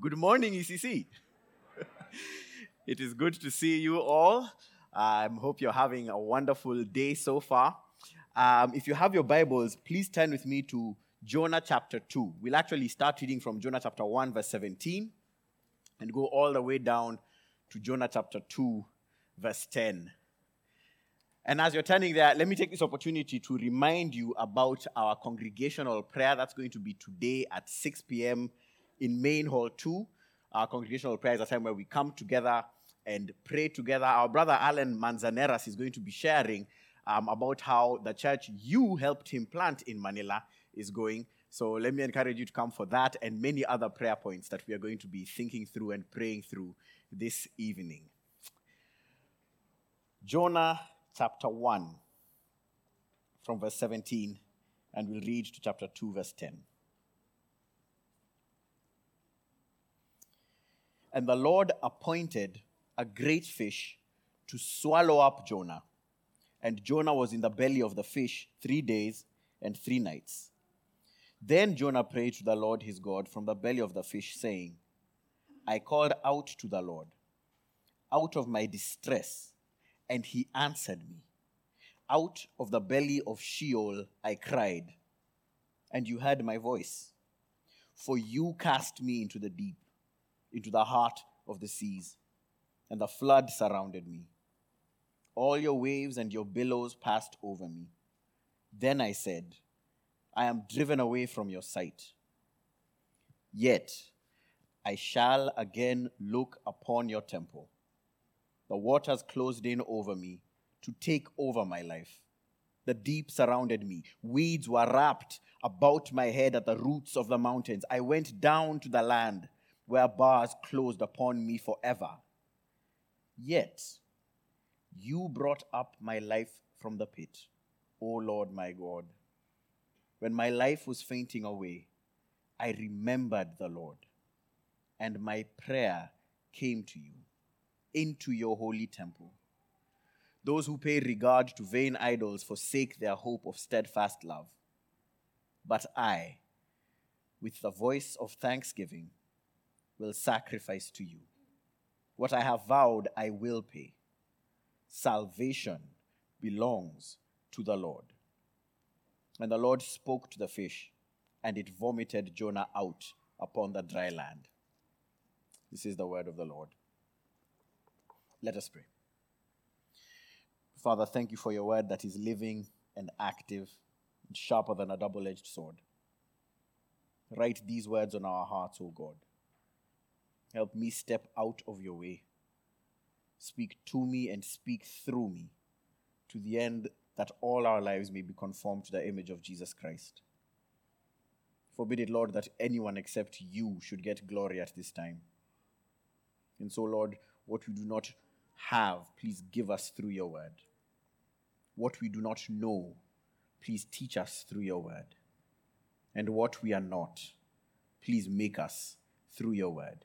Good morning, ECC. it is good to see you all. I um, hope you're having a wonderful day so far. Um, if you have your Bibles, please turn with me to Jonah chapter 2. We'll actually start reading from Jonah chapter 1, verse 17, and go all the way down to Jonah chapter 2, verse 10. And as you're turning there, let me take this opportunity to remind you about our congregational prayer that's going to be today at 6 p.m in Main Hall 2. Our congregational prayer is a time where we come together and pray together. Our brother Alan Manzaneras is going to be sharing um, about how the church you helped him plant in Manila is going. So let me encourage you to come for that and many other prayer points that we are going to be thinking through and praying through this evening. Jonah chapter 1, from verse 17, and we'll read to chapter 2, verse 10. And the Lord appointed a great fish to swallow up Jonah. And Jonah was in the belly of the fish three days and three nights. Then Jonah prayed to the Lord his God from the belly of the fish, saying, I called out to the Lord out of my distress, and he answered me. Out of the belly of Sheol I cried, and you heard my voice. For you cast me into the deep into the heart of the seas, and the flood surrounded me. All your waves and your billows passed over me. Then I said, I am driven away from your sight. Yet I shall again look upon your temple. The waters closed in over me to take over my life. The deep surrounded me. Weeds were wrapped about my head at the roots of the mountains. I went down to the land where bars closed upon me forever. Yet you brought up my life from the pit, O Lord my God. When my life was fainting away, I remembered the Lord, and my prayer came to you into your holy temple. Those who pay regard to vain idols forsake their hope of steadfast love. But I, with the voice of thanksgiving, will sacrifice to you. What I have vowed, I will pay. Salvation belongs to the Lord. And the Lord spoke to the fish, and it vomited Jonah out upon the dry land. This is the word of the Lord. Let us pray. Father, thank you for your word that is living and active and sharper than a double edged sword. Write these words on our hearts, O God Help me step out of your way. Speak to me and speak through me to the end that all our lives may be conformed to the image of Jesus Christ. Forbid it, Lord, that anyone except you should get glory at this time. And so, Lord, what we do not have, please give us through your word. What we do not know, please teach us through your word. And what we are not, please make us through your word.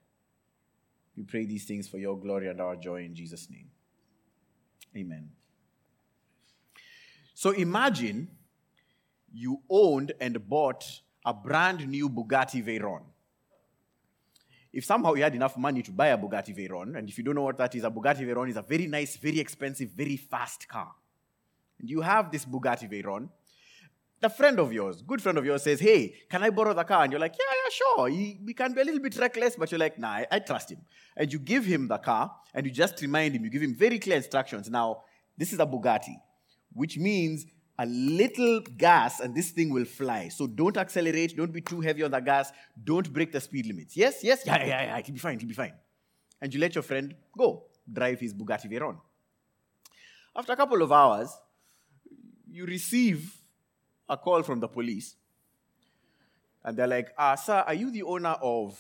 We pray these things for your glory and our joy in Jesus' name. Amen. So imagine you owned and bought a brand new Bugatti Veyron. If somehow you had enough money to buy a Bugatti Veyron, and if you don't know what that is, a Bugatti Veyron is a very nice, very expensive, very fast car. And you have this Bugatti Veyron, a friend of yours, good friend of yours, says, Hey, can I borrow the car? And you're like, Yeah, yeah, sure. We can be a little bit reckless, but you're like, Nah, I, I trust him. And you give him the car and you just remind him, you give him very clear instructions. Now, this is a Bugatti, which means a little gas and this thing will fly. So don't accelerate, don't be too heavy on the gas, don't break the speed limits. Yes, yes, yeah, yeah, yeah, it'll be fine, it'll be fine. And you let your friend go, drive his Bugatti Veyron. After a couple of hours, you receive a call from the police. And they're like, ah, sir, are you the owner of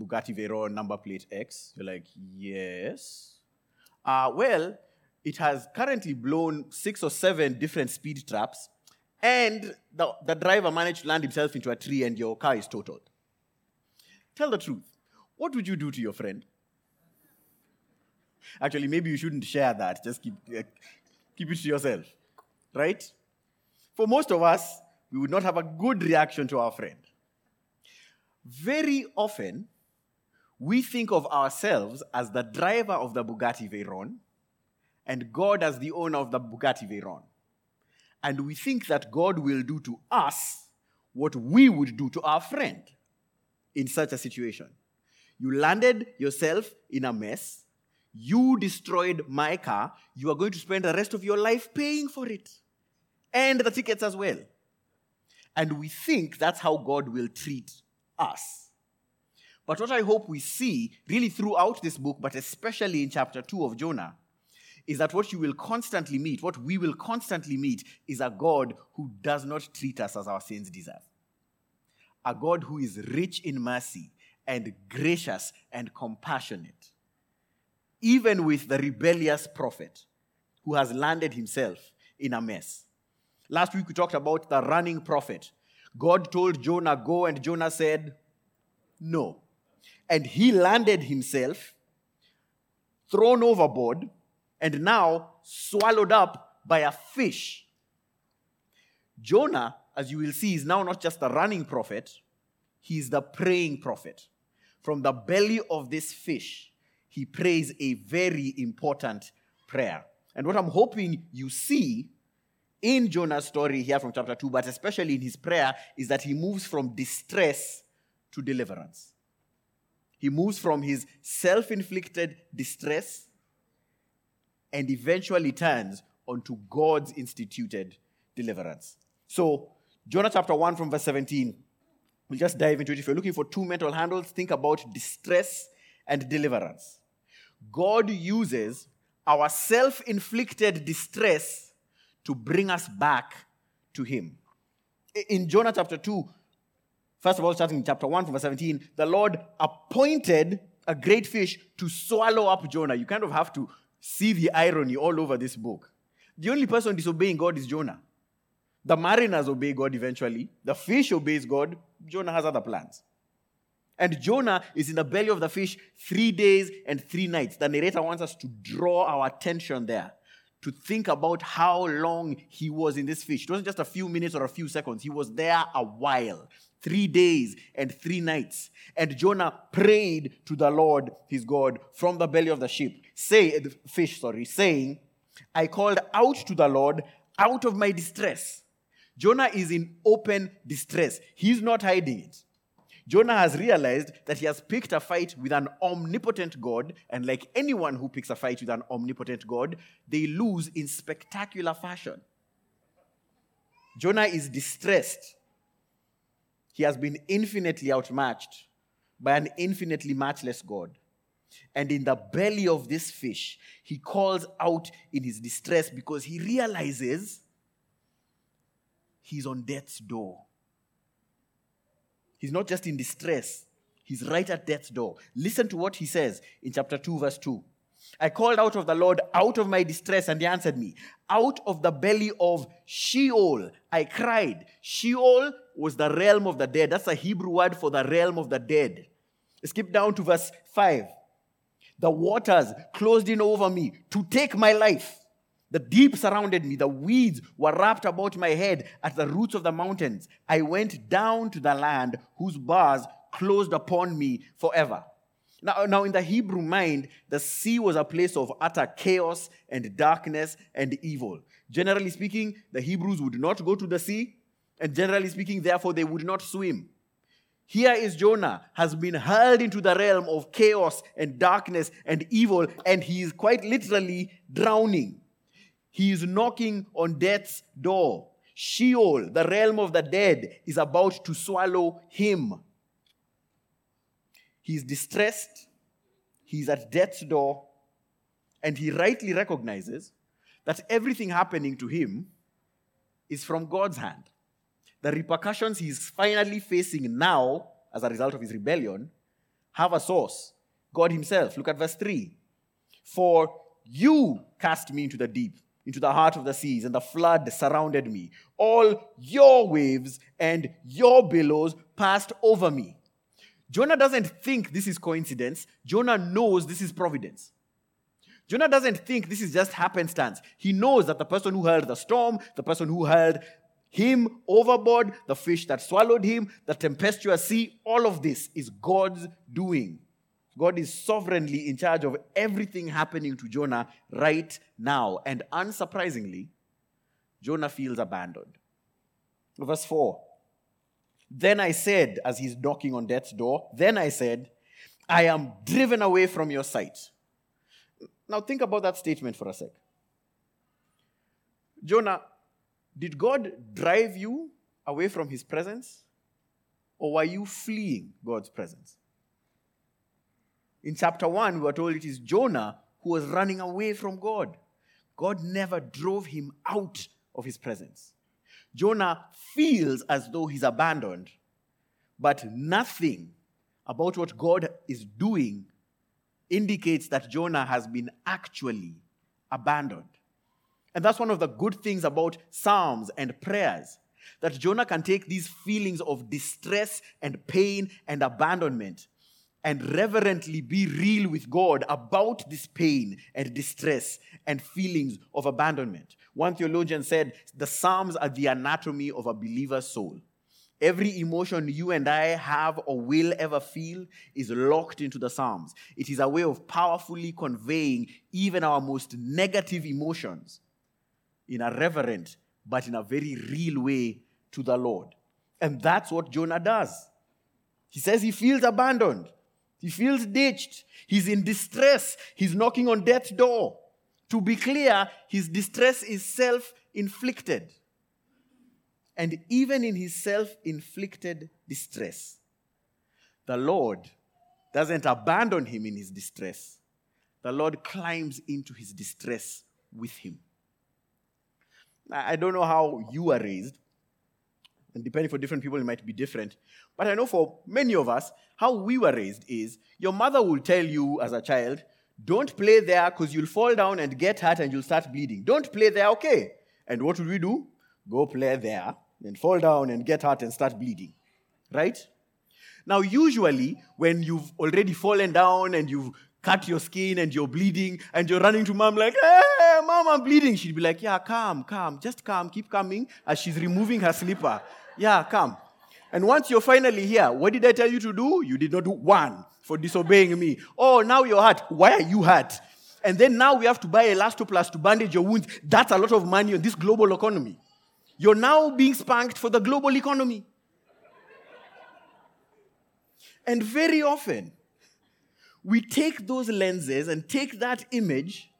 Bugatti Veyron number plate X? You're like, yes. Uh, well, it has currently blown six or seven different speed traps, and the, the driver managed to land himself into a tree, and your car is totaled. Tell the truth. What would you do to your friend? Actually, maybe you shouldn't share that. Just keep, uh, keep it to yourself. Right? For most of us, we would not have a good reaction to our friend. Very often, we think of ourselves as the driver of the Bugatti Veyron and God as the owner of the Bugatti Veyron. And we think that God will do to us what we would do to our friend in such a situation. You landed yourself in a mess. You destroyed my car. You are going to spend the rest of your life paying for it and the tickets as well. And we think that's how God will treat us. But what I hope we see really throughout this book, but especially in chapter 2 of Jonah, is that what you will constantly meet, what we will constantly meet, is a God who does not treat us as our sins deserve. A God who is rich in mercy and gracious and compassionate. Even with the rebellious prophet who has landed himself in a mess. Last week we talked about the running prophet. God told Jonah, Go, and Jonah said, No. And he landed himself, thrown overboard, and now swallowed up by a fish. Jonah, as you will see, is now not just a running prophet, he is the praying prophet. From the belly of this fish, he prays a very important prayer. And what I'm hoping you see in Jonah's story here from chapter 2, but especially in his prayer, is that he moves from distress to deliverance. He moves from his self inflicted distress and eventually turns onto God's instituted deliverance. So, Jonah chapter 1 from verse 17, we'll just dive into it. If you're looking for two mental handles, think about distress and deliverance. God uses our self inflicted distress to bring us back to Him. In Jonah chapter 2, first of all, starting in chapter 1 from verse 17, the Lord appointed a great fish to swallow up Jonah. You kind of have to see the irony all over this book. The only person disobeying God is Jonah. The mariners obey God eventually. The fish obeys God. Jonah has other plans. And Jonah is in the belly of the fish three days and three nights. The narrator wants us to draw our attention there, to think about how long he was in this fish. It wasn't just a few minutes or a few seconds, he was there a while three days and three nights. And Jonah prayed to the Lord his God from the belly of the ship, say uh, the fish, sorry, saying, I called out to the Lord out of my distress. Jonah is in open distress. He's not hiding it. Jonah has realized that he has picked a fight with an omnipotent God, and like anyone who picks a fight with an omnipotent God, they lose in spectacular fashion. Jonah is distressed he has been infinitely outmatched by an infinitely matchless God. And in the belly of this fish, he calls out in his distress because he realizes he's on death's door. He's not just in distress, he's right at death's door. Listen to what he says in chapter 2, verse 2. I called out of the Lord out of my distress, and he answered me. Out of the belly of Sheol, I cried. Sheol was the realm of the dead. That's a Hebrew word for the realm of the dead. Skip down to verse 5. The waters closed in over me to take my life. The deep surrounded me. The weeds were wrapped about my head at the roots of the mountains. I went down to the land whose bars closed upon me forever. Now, now, in the Hebrew mind, the sea was a place of utter chaos and darkness and evil. Generally speaking, the Hebrews would not go to the sea, and generally speaking, therefore, they would not swim. Here is Jonah, has been hurled into the realm of chaos and darkness and evil, and he is quite literally drowning. He is knocking on death's door. Sheol, the realm of the dead, is about to swallow him. He's distressed, he's at death's door, and he rightly recognizes that everything happening to him is from God's hand. The repercussions he's finally facing now, as a result of his rebellion, have a source God Himself. Look at verse 3. For you cast me into the deep, into the heart of the seas, and the flood surrounded me. All your waves and your billows passed over me. Jonah doesn't think this is coincidence. Jonah knows this is providence. Jonah doesn't think this is just happenstance. He knows that the person who held the storm, the person who held him overboard, the fish that swallowed him, the tempestuous sea, all of this is God's doing. God is sovereignly in charge of everything happening to Jonah right now. And unsurprisingly, Jonah feels abandoned. Verse 4 Then I said, as he's knocking on death's door, then I said, I am driven away from your sight. Now think about that statement for a sec. Jonah, did God drive you away from his presence? Or were you fleeing God's presence? In chapter 1, we were told it is Jonah who was running away from God. God never drove him out of his presence. Jonah feels as though he's abandoned, but nothing about what God is doing indicates that Jonah has been actually abandoned. And that's one of the good things about Psalms and prayers that Jonah can take these feelings of distress and pain and abandonment and reverently be real with God about this pain and distress and feelings of abandonment. One theologian said the Psalms are the anatomy of a believer's soul. Every emotion you and I have or will ever feel is locked into the Psalms. It is a way of powerfully conveying even our most negative emotions in a reverent but in a very real way to the Lord. And that's what Jonah does. He says he feels abandoned. He feels ditched. He's in distress. He's knocking on death's door. To be clear, his distress is self inflicted. And even in his self inflicted distress, the Lord doesn't abandon him in his distress. The Lord climbs into his distress with him. I don't know how you were raised, and depending for different people, it might be different. But I know for many of us, how we were raised is your mother will tell you as a child, don't play there because you'll fall down and get hurt and you'll start bleeding. Don't play there, okay. And what would we do? Go play there and fall down and get hurt and start bleeding. Right? Now, usually, when you've already fallen down and you've cut your skin and you're bleeding and you're running to mom like, hey, mom, I'm bleeding. She'd be like, yeah, calm, calm, just calm, keep coming as she's removing her slipper. Yeah, come. And once you're finally here, what did I tell you to do? You did not do one for disobeying me. Oh, now you're hurt. Why are you hurt? And then now we have to buy elastoplast to bandage your wounds. That's a lot of money on this global economy. You're now being spanked for the global economy. And very often, we take those lenses and take that image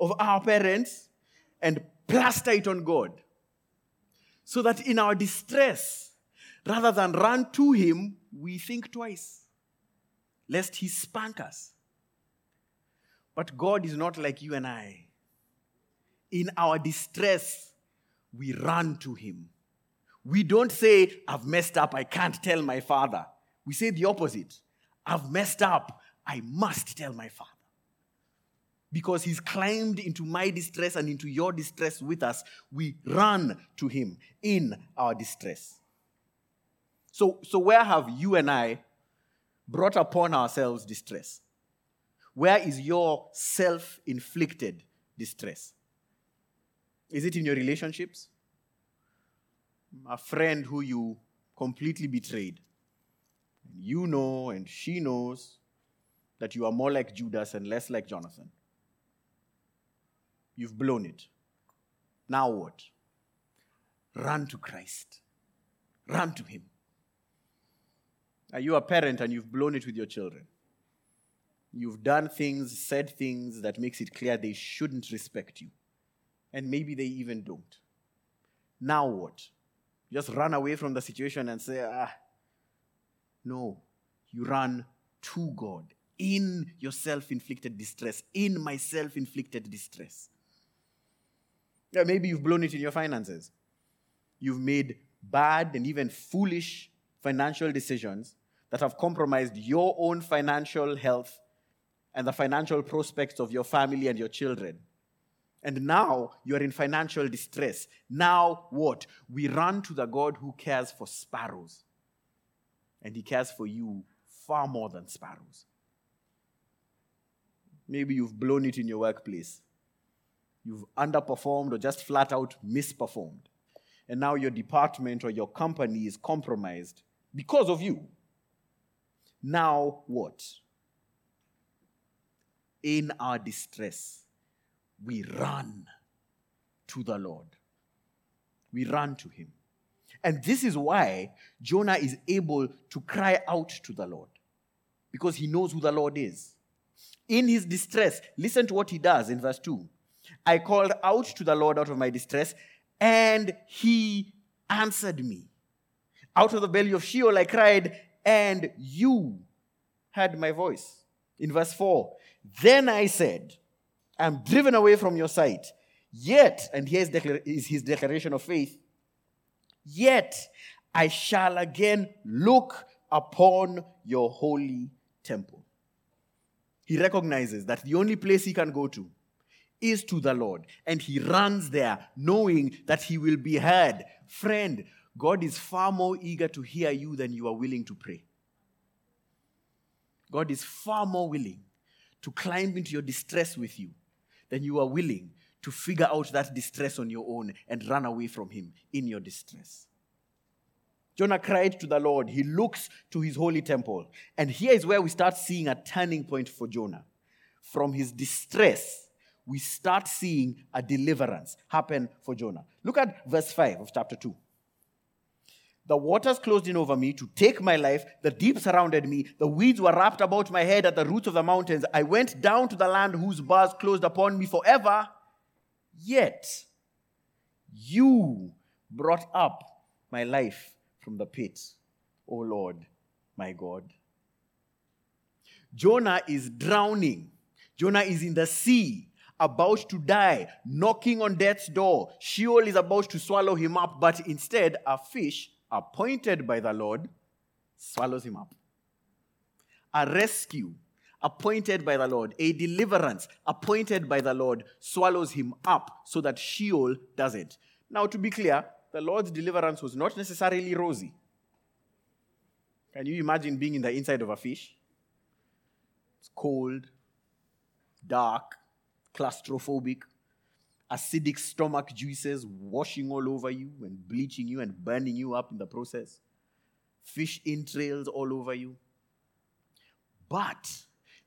of our parents and plaster it on God. So that in our distress, rather than run to Him, we think twice, lest He spank us. But God is not like you and I. In our distress, we run to Him. We don't say, I've messed up, I can't tell my father. We say the opposite. I've messed up, I must tell my father. Because he's climbed into my distress and into your distress with us, we run to him in our distress. So, so where have you and I brought upon ourselves distress? Where is your self inflicted distress? Is it in your relationships? A friend who you completely betrayed. You know, and she knows, that you are more like Judas and less like Jonathan. You've blown it. Now what? Run to Christ. Run to Him. Are you a parent and you've blown it with your children? You've done things, said things that makes it clear they shouldn't respect you. And maybe they even don't. Now what? Just run away from the situation and say, ah. No, you run to God in your self inflicted distress, in my self inflicted distress. Yeah, maybe you've blown it in your finances. You've made bad and even foolish financial decisions that have compromised your own financial health and the financial prospects of your family and your children. And now you're in financial distress. Now what? We run to the God who cares for sparrows. And he cares for you far more than sparrows. Maybe you've blown it in your workplace. You've underperformed or just flat out misperformed. And now your department or your company is compromised because of you. Now what? in our distress, we run to the Lord. We run to Him. And this is why Jonah is able to cry out to the Lord, because he knows who the Lord is. In his distress, listen to what he does in verse 2. I called out to the Lord out of my distress, and he answered me. Out of the belly of Sheol I cried, and you heard my voice. In verse 4, then I said, I'm driven away from your sight. Yet, and here's is his declaration of faith, yet I shall again look upon your holy temple. He recognizes that the only place he can go to is to the Lord, and he runs there knowing that he will be heard. Friend, God is far more eager to hear you than you are willing to pray. God is far more willing to climb into your distress with you than you are willing to figure out that distress on your own and run away from Him in your distress. Jonah cried to the Lord. He looks to his holy temple. And here is where we start seeing a turning point for Jonah. From his distress, we start seeing a deliverance happen for Jonah. Look at verse 5 of chapter 2. The waters closed in over me to take my life. The deep surrounded me. The weeds were wrapped about my head at the roots of the mountains. I went down to the land whose bars closed upon me forever. Yet you brought up my life from the pit, O Lord, my God. Jonah is drowning. Jonah is in the sea, about to die, knocking on death's door. Sheol is about to swallow him up, but instead, a fish appointed by the Lord swallows him up. A rescue appointed by the Lord, a deliverance appointed by the Lord swallows him up so that Sheol doesn't. Now, to be clear, the Lord's deliverance was not necessarily rosy. Can you imagine being in the inside of a fish? It's cold, dark, claustrophobic, acidic stomach juices washing all over you and bleaching you and burning you up in the process, fish entrails all over you. But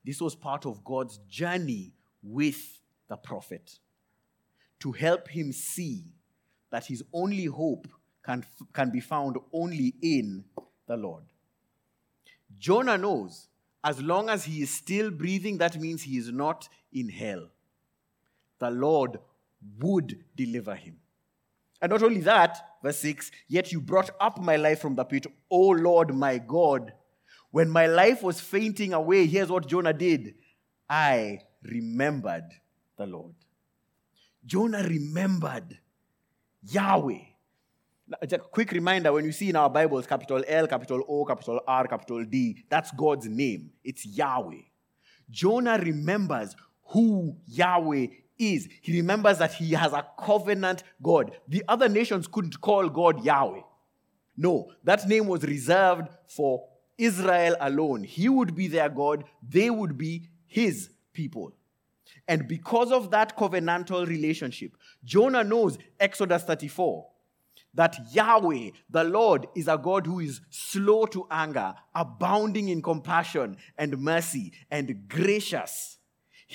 this was part of God's journey with the prophet to help him see that his only hope can, can be found only in the Lord. Jonah knows as long as he is still breathing, that means he is not in hell. The Lord would deliver him. And not only that, verse 6 Yet you brought up my life from the pit, O Lord my God. When my life was fainting away, here's what Jonah did I remembered the Lord. Jonah remembered Yahweh. a quick reminder when you see in our Bibles capital L, capital O, capital R, capital D, that's God's name. It's Yahweh. Jonah remembers who Yahweh is. He remembers that he has a covenant God. The other nations couldn't call God Yahweh. No, that name was reserved for Israel alone. He would be their God, they would be his people. And because of that covenantal relationship, Jonah knows Exodus 34 that Yahweh, the Lord, is a God who is slow to anger, abounding in compassion and mercy, and gracious.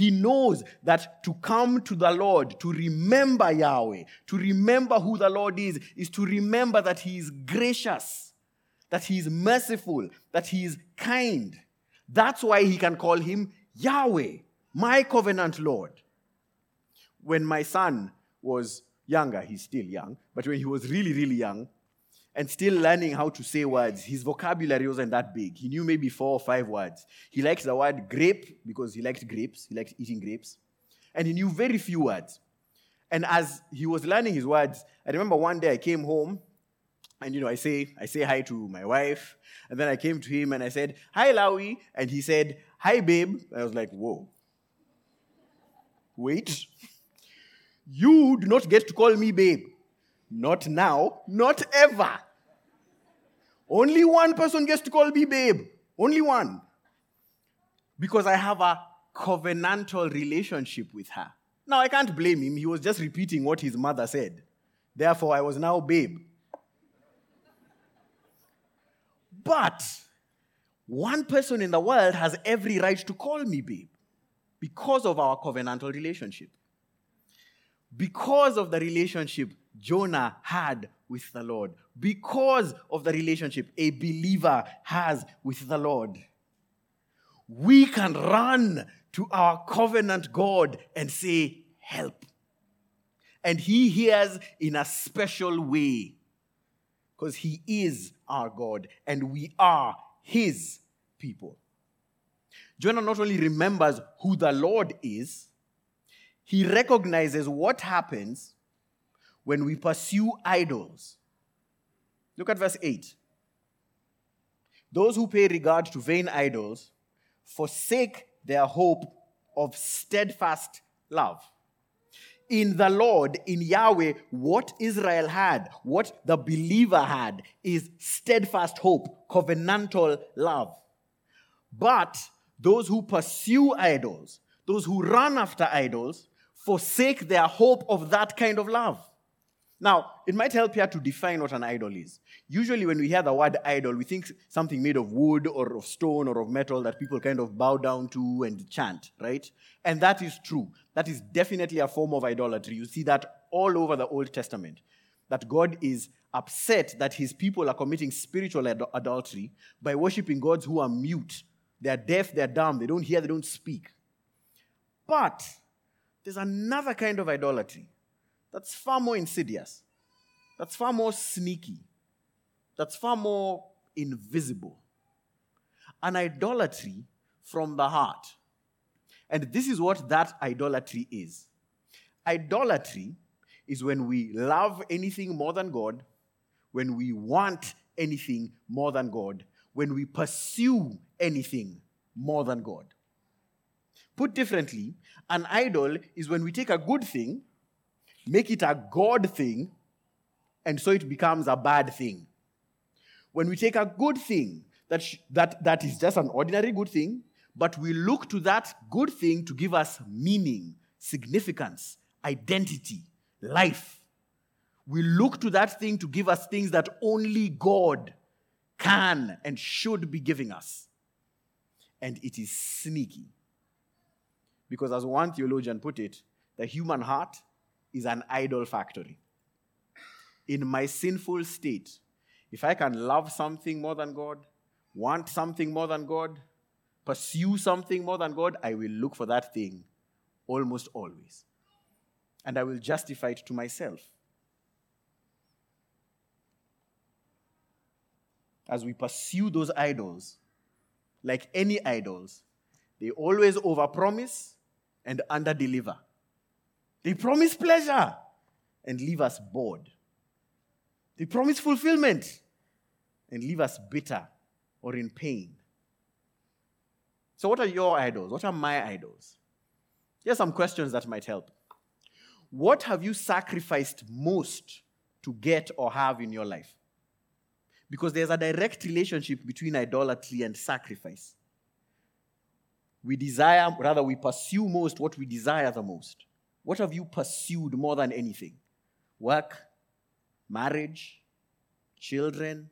He knows that to come to the Lord, to remember Yahweh, to remember who the Lord is, is to remember that He is gracious, that He is merciful, that He is kind. That's why He can call Him Yahweh my covenant Lord. When my son was younger, he's still young, but when he was really, really young and still learning how to say words, his vocabulary wasn't that big. He knew maybe four or five words. He liked the word grape because he liked grapes, he liked eating grapes, and he knew very few words. And as he was learning his words, I remember one day I came home and you know, I say, I say hi to my wife, and then I came to him and I said, Hi Lawi, and he said, Hi babe. I was like, Whoa, Wait. You do not get to call me babe. Not now, not ever. Only one person gets to call me babe. Only one. Because I have a covenantal relationship with her. Now, I can't blame him. He was just repeating what his mother said. Therefore, I was now babe. But one person in the world has every right to call me babe. Because of our covenantal relationship. Because of the relationship Jonah had with the Lord. Because of the relationship a believer has with the Lord. We can run to our covenant God and say, Help. And He hears in a special way because He is our God and we are His people. Jonah not only remembers who the Lord is, he recognizes what happens when we pursue idols. Look at verse 8. Those who pay regard to vain idols forsake their hope of steadfast love. In the Lord, in Yahweh, what Israel had, what the believer had, is steadfast hope, covenantal love. But those who pursue idols, those who run after idols, forsake their hope of that kind of love. Now, it might help here to define what an idol is. Usually, when we hear the word idol, we think something made of wood or of stone or of metal that people kind of bow down to and chant, right? And that is true. That is definitely a form of idolatry. You see that all over the Old Testament. That God is upset that his people are committing spiritual ad- adultery by worshiping gods who are mute. They're deaf, they're dumb, they don't hear, they don't speak. But there's another kind of idolatry that's far more insidious, that's far more sneaky, that's far more invisible. An idolatry from the heart. And this is what that idolatry is. Idolatry is when we love anything more than God, when we want anything more than God, when we pursue anything more than God. Put differently, an idol is when we take a good thing make it a God thing, and so it becomes a bad thing. When we take a good thing that, sh- that, that is just an ordinary good thing, but we look to that good thing to give us meaning, significance, identity, life. We look to that thing to give us things that only God can and should be giving us. And it is sneaky. Because, as one theologian put it, the human heart is an idol factory. In my sinful state, if I can love something more than God, want something more than God, pursue something more than God, I will look for that thing almost always. And I will justify it to myself. As we pursue those idols, like any idols, they always overpromise and underdeliver. They promise pleasure and leave us bored. They promise fulfillment and leave us bitter or in pain. So, what are your idols? What are my idols? Here are some questions that might help. What have you sacrificed most to get or have in your life? Because there's a direct relationship between idolatry and sacrifice. We desire, rather, we pursue most what we desire the most. What have you pursued more than anything? Work, marriage, children.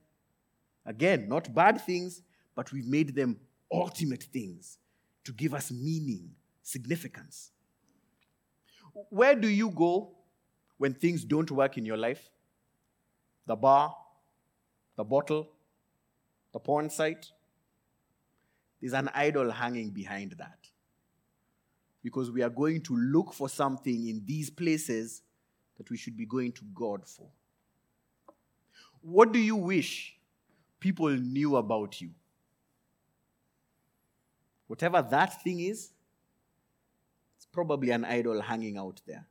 Again, not bad things, but we've made them ultimate things to give us meaning, significance. Where do you go when things don't work in your life? The bar, the bottle, the porn site? There's an idol hanging behind that because we are going to look for something in these places that we should be going to God for. What do you wish people knew about you? Whatever that thing is, it's probably an idol hanging out there.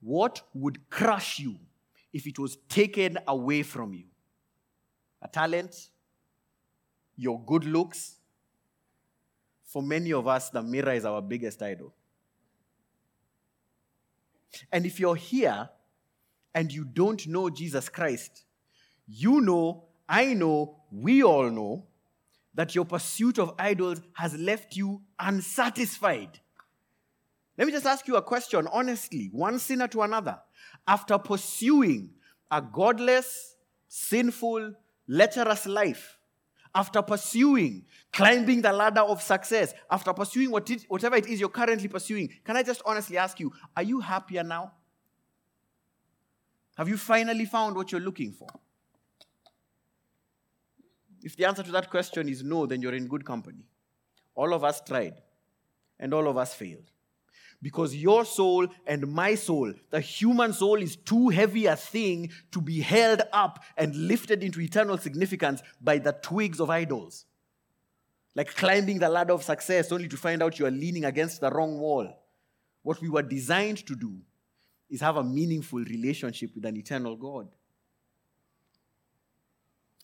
What would crush you if it was taken away from you? A talent? Your good looks? For many of us, the mirror is our biggest idol. And if you're here and you don't know Jesus Christ, you know, I know, we all know that your pursuit of idols has left you unsatisfied. Let me just ask you a question honestly, one sinner to another. After pursuing a godless, sinful, lecherous life, after pursuing, climbing the ladder of success, after pursuing what it, whatever it is you're currently pursuing, can I just honestly ask you, are you happier now? Have you finally found what you're looking for? If the answer to that question is no, then you're in good company. All of us tried, and all of us failed. Because your soul and my soul, the human soul, is too heavy a thing to be held up and lifted into eternal significance by the twigs of idols. Like climbing the ladder of success only to find out you are leaning against the wrong wall. What we were designed to do is have a meaningful relationship with an eternal God.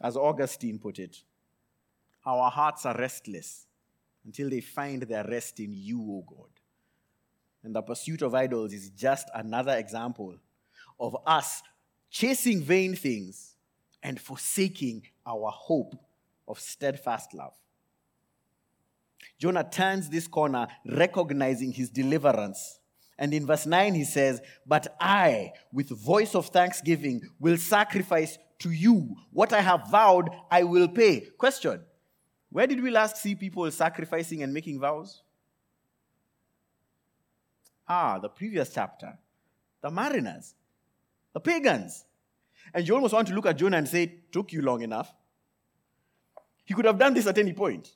As Augustine put it, our hearts are restless until they find their rest in you, O God. And the pursuit of idols is just another example of us chasing vain things and forsaking our hope of steadfast love. Jonah turns this corner, recognizing his deliverance. And in verse 9, he says, But I, with voice of thanksgiving, will sacrifice to you what I have vowed I will pay. Question Where did we last see people sacrificing and making vows? Ah, the previous chapter. The mariners, the pagans. And you almost want to look at Jonah and say, It took you long enough. He could have done this at any point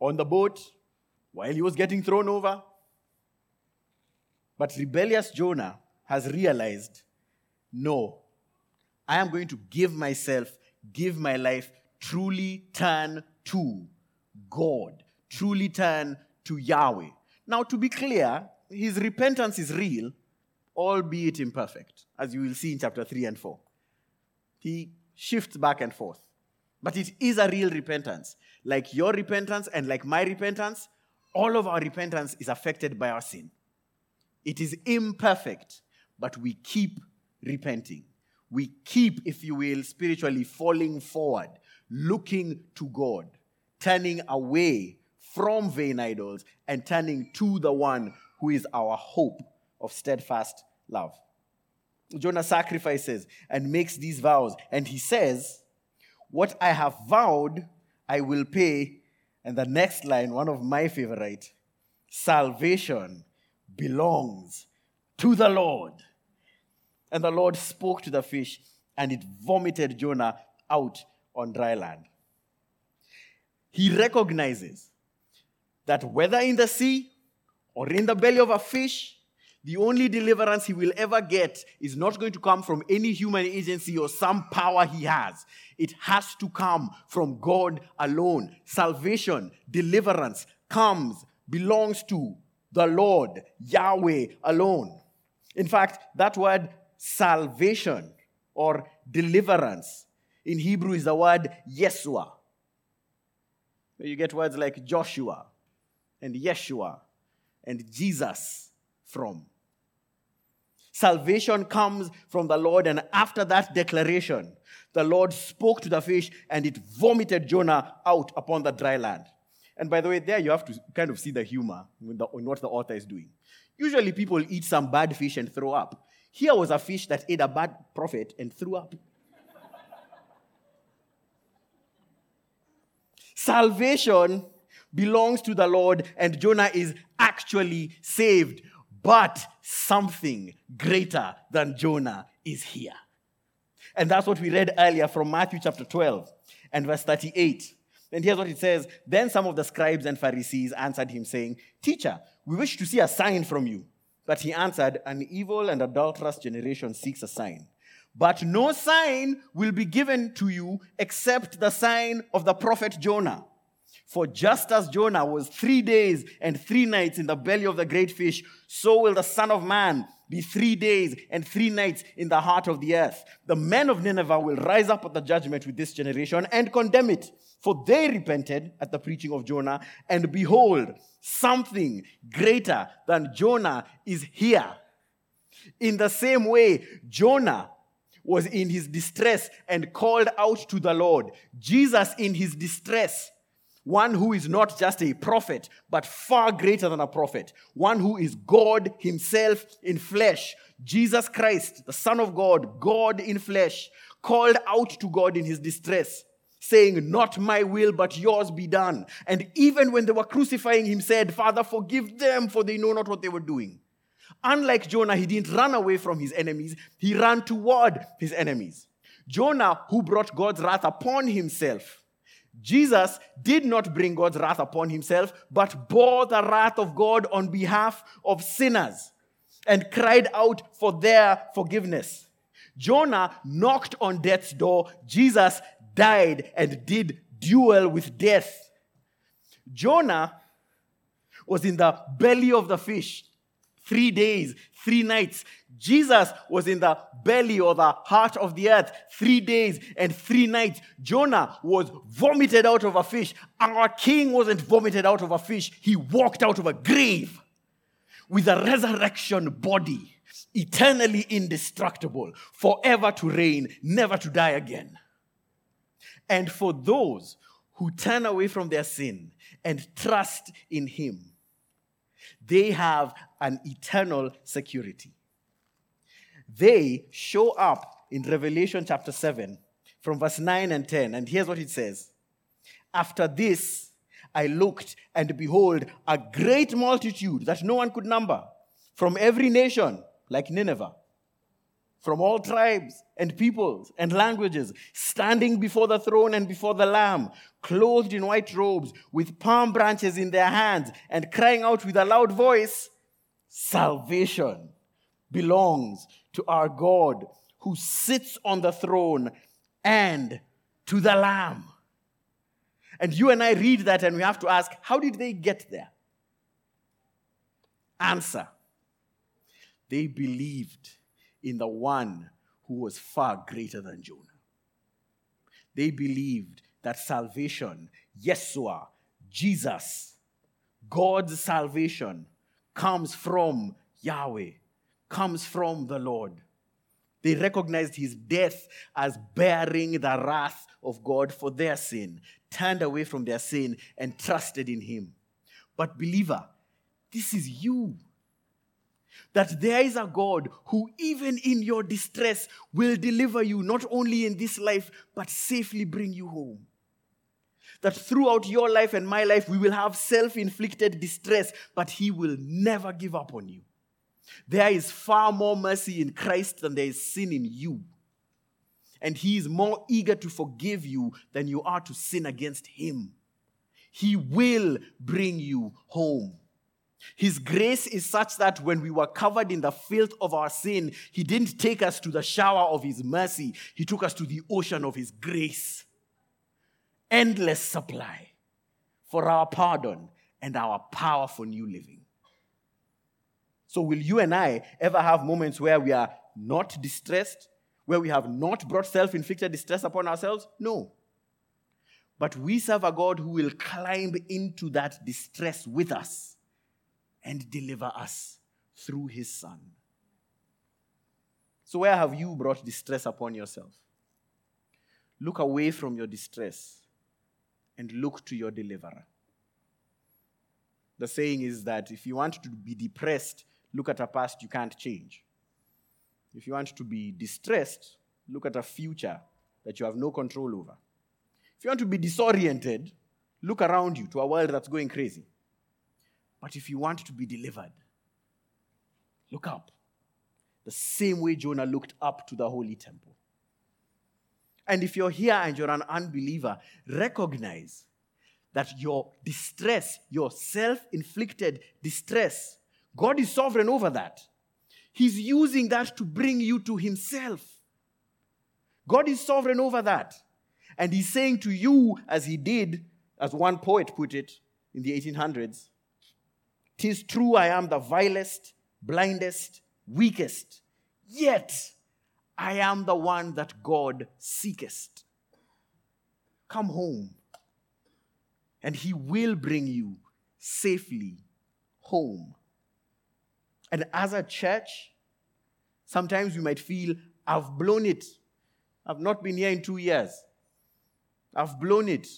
on the boat, while he was getting thrown over. But rebellious Jonah has realized no, I am going to give myself, give my life, truly turn to God, truly turn to Yahweh. Now, to be clear, his repentance is real, albeit imperfect, as you will see in chapter 3 and 4. He shifts back and forth. But it is a real repentance. Like your repentance and like my repentance, all of our repentance is affected by our sin. It is imperfect, but we keep repenting. We keep, if you will, spiritually falling forward, looking to God, turning away from vain idols and turning to the one who is our hope of steadfast love. Jonah sacrifices and makes these vows, and he says, What I have vowed, I will pay. And the next line, one of my favorite salvation belongs to the Lord. And the Lord spoke to the fish, and it vomited Jonah out on dry land. He recognizes that whether in the sea or in the belly of a fish, the only deliverance he will ever get is not going to come from any human agency or some power he has. It has to come from God alone. Salvation, deliverance comes, belongs to the Lord, Yahweh alone. In fact, that word salvation or deliverance in Hebrew is the word Yeshua. You get words like Joshua and Yeshua and Jesus from. Salvation comes from the Lord, and after that declaration, the Lord spoke to the fish and it vomited Jonah out upon the dry land. And by the way, there you have to kind of see the humor in, the, in what the author is doing. Usually people eat some bad fish and throw up. Here was a fish that ate a bad prophet and threw up. Salvation belongs to the Lord, and Jonah is actually saved. But something greater than Jonah is here. And that's what we read earlier from Matthew chapter 12 and verse 38. And here's what it says Then some of the scribes and Pharisees answered him, saying, Teacher, we wish to see a sign from you. But he answered, An evil and adulterous generation seeks a sign. But no sign will be given to you except the sign of the prophet Jonah. For just as Jonah was three days and three nights in the belly of the great fish, so will the Son of Man be three days and three nights in the heart of the earth. The men of Nineveh will rise up at the judgment with this generation and condemn it. For they repented at the preaching of Jonah, and behold, something greater than Jonah is here. In the same way, Jonah was in his distress and called out to the Lord. Jesus, in his distress, one who is not just a prophet, but far greater than a prophet, one who is God Himself in flesh, Jesus Christ, the Son of God, God in flesh, called out to God in His distress. saying, Not my will, but yours be done. And even when they were crucifying him, said, Father, forgive them, for they know not what they were doing. Unlike Jonah, he didn't run away from his enemies, he ran toward his enemies. Jonah, who brought God's wrath upon himself, Jesus did not bring God's wrath upon himself, but bore the wrath of God on behalf of sinners and cried out for their forgiveness. Jonah knocked on death's door. Jesus died and did duel with death. Jonah was in the belly of the fish three days, three nights. Jesus was in the belly or the heart of the earth three days and three nights. Jonah was vomited out of a fish. Our king wasn't vomited out of a fish, he walked out of a grave with a resurrection body, eternally indestructible, forever to reign, never to die again. And for those who turn away from their sin and trust in him, they have an eternal security. They show up in Revelation chapter 7 from verse 9 and 10. And here's what it says After this, I looked, and behold, a great multitude that no one could number from every nation, like Nineveh, from all tribes and peoples and languages, standing before the throne and before the Lamb, clothed in white robes, with palm branches in their hands, and crying out with a loud voice, Salvation belongs to our God who sits on the throne and to the Lamb. And you and I read that and we have to ask, how did they get there? Answer they believed in the one who was far greater than Jonah. They believed that salvation, Yeshua, Jesus, God's salvation, comes from Yahweh, comes from the Lord. They recognized his death as bearing the wrath of God for their sin, turned away from their sin, and trusted in him. But, believer, this is you. That there is a God who, even in your distress, will deliver you not only in this life, but safely bring you home. That throughout your life and my life, we will have self inflicted distress, but He will never give up on you. There is far more mercy in Christ than there is sin in you. And He is more eager to forgive you than you are to sin against Him. He will bring you home. His grace is such that when we were covered in the filth of our sin, He didn't take us to the shower of His mercy, He took us to the ocean of His grace. Endless supply for our pardon and our power for new living. So, will you and I ever have moments where we are not distressed, where we have not brought self inflicted distress upon ourselves? No. But we serve a God who will climb into that distress with us and deliver us through his Son. So, where have you brought distress upon yourself? Look away from your distress and look to your deliverer. The saying is that if you want to be depressed, look at a past you can't change. If you want to be distressed, look at a future that you have no control over. If you want to be disoriented, look around you to a world that's going crazy. But if you want to be delivered, look up. The same way Jonah looked up to the holy temple. And if you're here and you're an unbeliever, recognize that your distress, your self inflicted distress, God is sovereign over that. He's using that to bring you to Himself. God is sovereign over that. And He's saying to you, as He did, as one poet put it in the 1800s, Tis true I am the vilest, blindest, weakest, yet I am the one that God seekest. Come home, and He will bring you safely home. And as a church, sometimes we might feel, I've blown it. I've not been here in two years. I've blown it.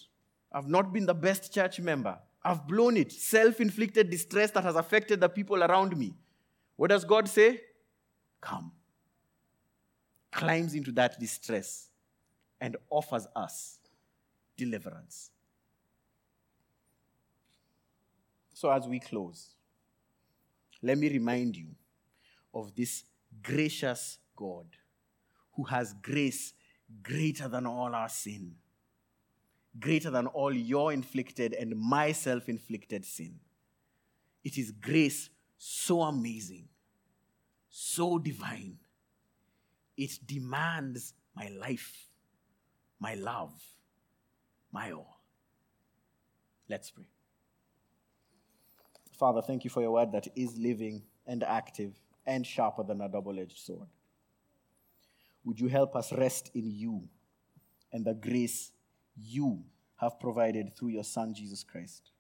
I've not been the best church member. I've blown it. Self inflicted distress that has affected the people around me. What does God say? Come. Climbs into that distress and offers us deliverance. So, as we close, let me remind you of this gracious God who has grace greater than all our sin, greater than all your inflicted and my self inflicted sin. It is grace so amazing, so divine. It demands my life, my love, my all. Let's pray. Father, thank you for your word that is living and active and sharper than a double edged sword. Would you help us rest in you and the grace you have provided through your Son, Jesus Christ?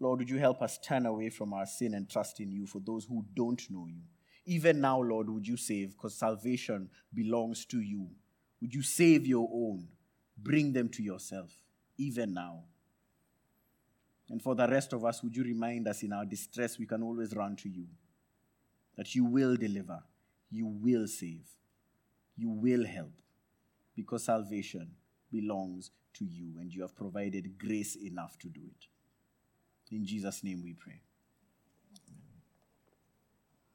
Lord, would you help us turn away from our sin and trust in you for those who don't know you? Even now, Lord, would you save? Because salvation belongs to you. Would you save your own? Bring them to yourself, even now. And for the rest of us, would you remind us in our distress, we can always run to you, that you will deliver, you will save, you will help, because salvation belongs to you, and you have provided grace enough to do it. In Jesus' name we pray.